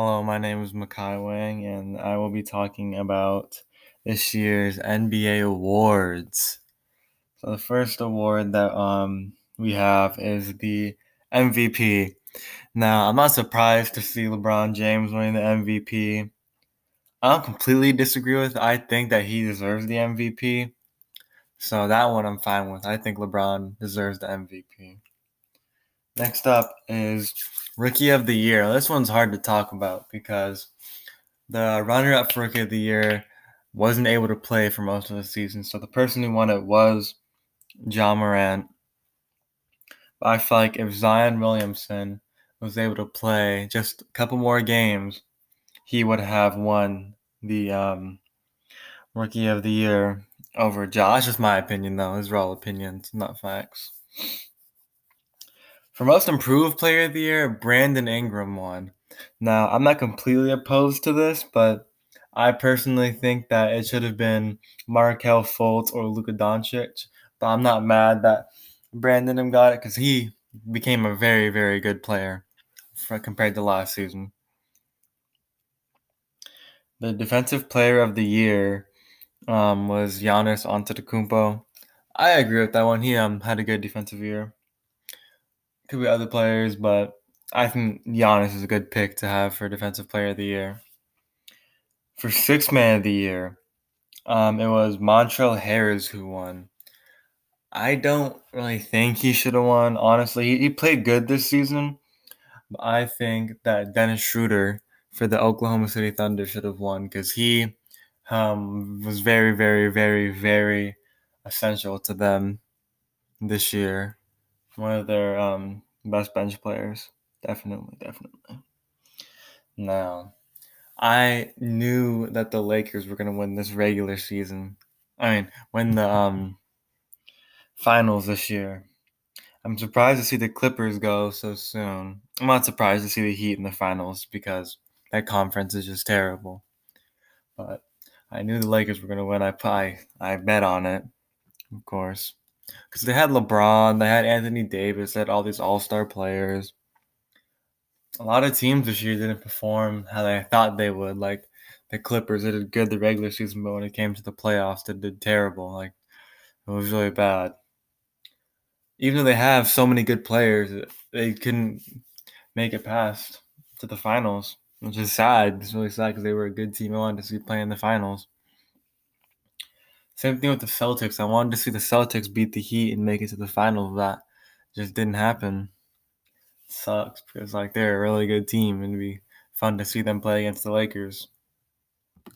Hello, my name is Makai Wang, and I will be talking about this year's NBA awards. So the first award that um we have is the MVP. Now, I'm not surprised to see LeBron James winning the MVP. I don't completely disagree with. I think that he deserves the MVP. So that one I'm fine with. I think LeBron deserves the MVP. Next up is Rookie of the Year. This one's hard to talk about because the runner up for Rookie of the Year wasn't able to play for most of the season. So the person who won it was Ja Morant. But I feel like if Zion Williamson was able to play just a couple more games, he would have won the um, Rookie of the Year over Josh. That's just my opinion, though. These are all opinions, not facts. For most improved player of the year, Brandon Ingram won. Now, I'm not completely opposed to this, but I personally think that it should have been Markelle Fultz or Luka Doncic. But I'm not mad that Brandon Ingram got it because he became a very, very good player for, compared to last season. The defensive player of the year um, was Giannis Antetokounmpo. I agree with that one. He um, had a good defensive year could be other players, but I think Giannis is a good pick to have for Defensive Player of the Year. For Sixth Man of the Year, um, it was Montrezl Harrell who won. I don't really think he should have won. Honestly, he, he played good this season. But I think that Dennis Schroeder for the Oklahoma City Thunder should have won because he um, was very, very, very, very essential to them this year one of their um, best bench players. Definitely, definitely. Now, I knew that the Lakers were going to win this regular season. I mean, win the um, finals this year. I'm surprised to see the Clippers go so soon. I'm not surprised to see the Heat in the finals because that conference is just terrible. But I knew the Lakers were going to win. I, I I bet on it, of course because they had LeBron, they had Anthony Davis, they had all these All Star players. A lot of teams this year didn't perform how they thought they would. Like the Clippers, they did good the regular season, but when it came to the playoffs, they did terrible. Like it was really bad. Even though they have so many good players, they couldn't make it past to the finals, which is sad. It's really sad because they were a good team. I wanted to see play in the finals. Same thing with the Celtics. I wanted to see the Celtics beat the Heat and make it to the finals. That just didn't happen. Sucks because like they're a really good team and it'd be fun to see them play against the Lakers.